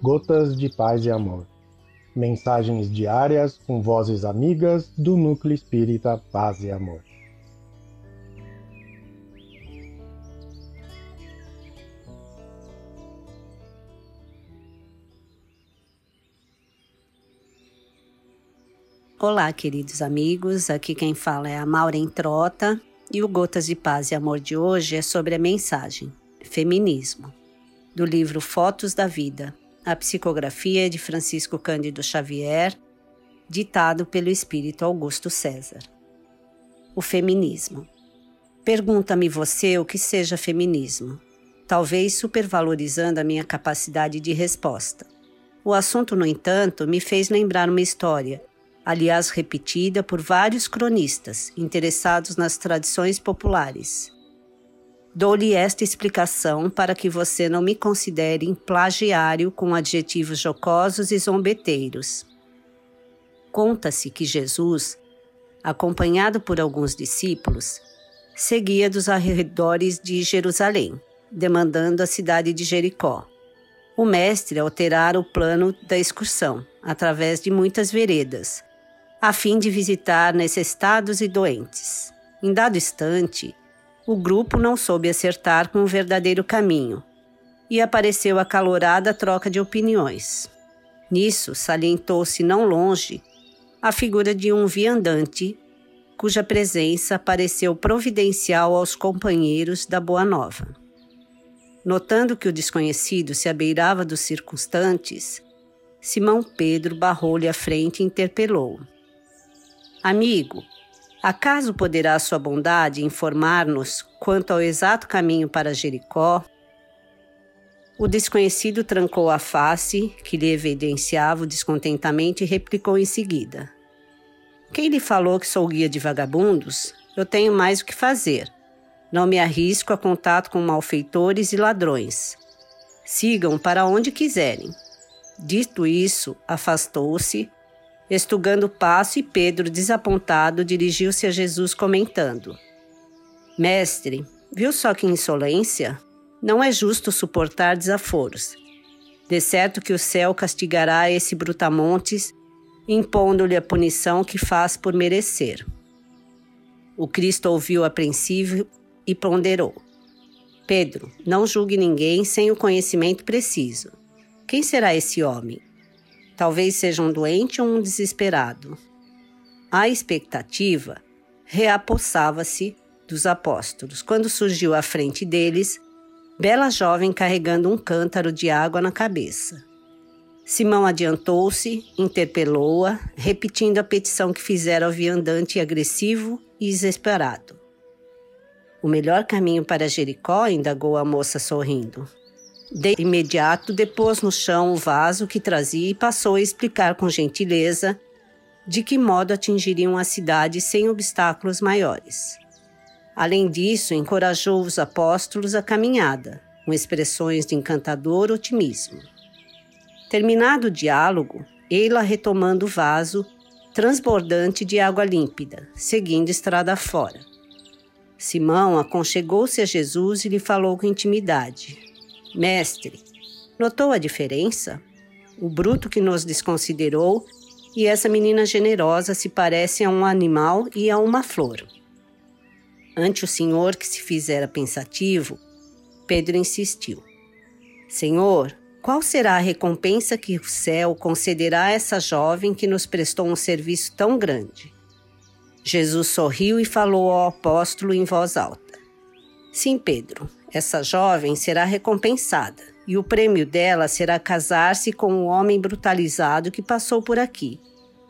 Gotas de Paz e Amor. Mensagens diárias com vozes amigas do Núcleo Espírita Paz e Amor. Olá, queridos amigos. Aqui quem fala é a Maureen Trota e o Gotas de Paz e Amor de hoje é sobre a mensagem Feminismo, do livro Fotos da Vida, a psicografia de Francisco Cândido Xavier, ditado pelo espírito Augusto César. O feminismo. Pergunta-me você o que seja feminismo, talvez supervalorizando a minha capacidade de resposta. O assunto, no entanto, me fez lembrar uma história, aliás repetida por vários cronistas interessados nas tradições populares. Dou-lhe esta explicação para que você não me considere plagiário com adjetivos jocosos e zombeteiros. Conta-se que Jesus, acompanhado por alguns discípulos, seguia dos arredores de Jerusalém, demandando a cidade de Jericó. O mestre alterara o plano da excursão, através de muitas veredas, a fim de visitar necessitados e doentes. Em dado instante, o grupo não soube acertar com o verdadeiro caminho e apareceu acalorada troca de opiniões. Nisso salientou-se não longe a figura de um viandante cuja presença pareceu providencial aos companheiros da Boa Nova. Notando que o desconhecido se abeirava dos circunstantes, Simão Pedro barrou-lhe à frente e interpelou: Amigo, Acaso poderá sua bondade informar-nos quanto ao exato caminho para Jericó? O desconhecido trancou a face, que lhe evidenciava o descontentamento, e replicou em seguida: Quem lhe falou que sou guia de vagabundos? Eu tenho mais o que fazer. Não me arrisco a contato com malfeitores e ladrões. Sigam para onde quiserem. Dito isso, afastou-se Estugando o passo, e Pedro, desapontado, dirigiu-se a Jesus, comentando: Mestre, viu só que insolência? Não é justo suportar desaforos. De certo que o céu castigará esse brutamontes, impondo-lhe a punição que faz por merecer. O Cristo ouviu apreensivo e ponderou: Pedro, não julgue ninguém sem o conhecimento preciso. Quem será esse homem? Talvez seja um doente ou um desesperado. A expectativa reapossava-se dos apóstolos quando surgiu à frente deles bela jovem carregando um cântaro de água na cabeça. Simão adiantou-se, interpelou-a, repetindo a petição que fizera ao viandante agressivo e desesperado. O melhor caminho para Jericó? indagou a moça sorrindo. De imediato, depôs no chão o vaso que trazia e passou a explicar com gentileza de que modo atingiriam a cidade sem obstáculos maiores. Além disso, encorajou os apóstolos à caminhada, com expressões de encantador otimismo. Terminado o diálogo, ela retomando o vaso, transbordante de água límpida, seguindo estrada fora. Simão aconchegou-se a Jesus e lhe falou com intimidade. Mestre, notou a diferença? O bruto que nos desconsiderou e essa menina generosa se parece a um animal e a uma flor. Ante o senhor que se fizera pensativo, Pedro insistiu: Senhor, qual será a recompensa que o céu concederá a essa jovem que nos prestou um serviço tão grande? Jesus sorriu e falou ao apóstolo em voz alta: Sim, Pedro, essa jovem será recompensada e o prêmio dela será casar-se com o um homem brutalizado que passou por aqui,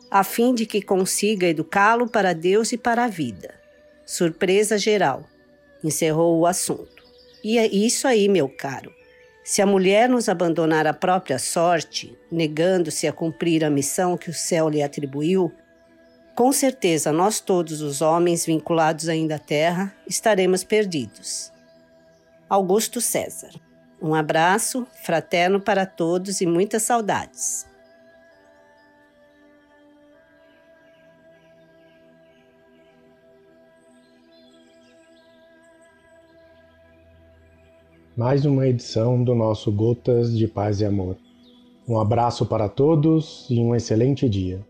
a fim de que consiga educá-lo para Deus e para a vida. Surpresa geral. Encerrou o assunto. E é isso aí, meu caro. Se a mulher nos abandonar à própria sorte, negando-se a cumprir a missão que o céu lhe atribuiu, com certeza nós todos os homens vinculados ainda à terra estaremos perdidos. Augusto César. Um abraço fraterno para todos e muitas saudades. Mais uma edição do nosso Gotas de Paz e Amor. Um abraço para todos e um excelente dia.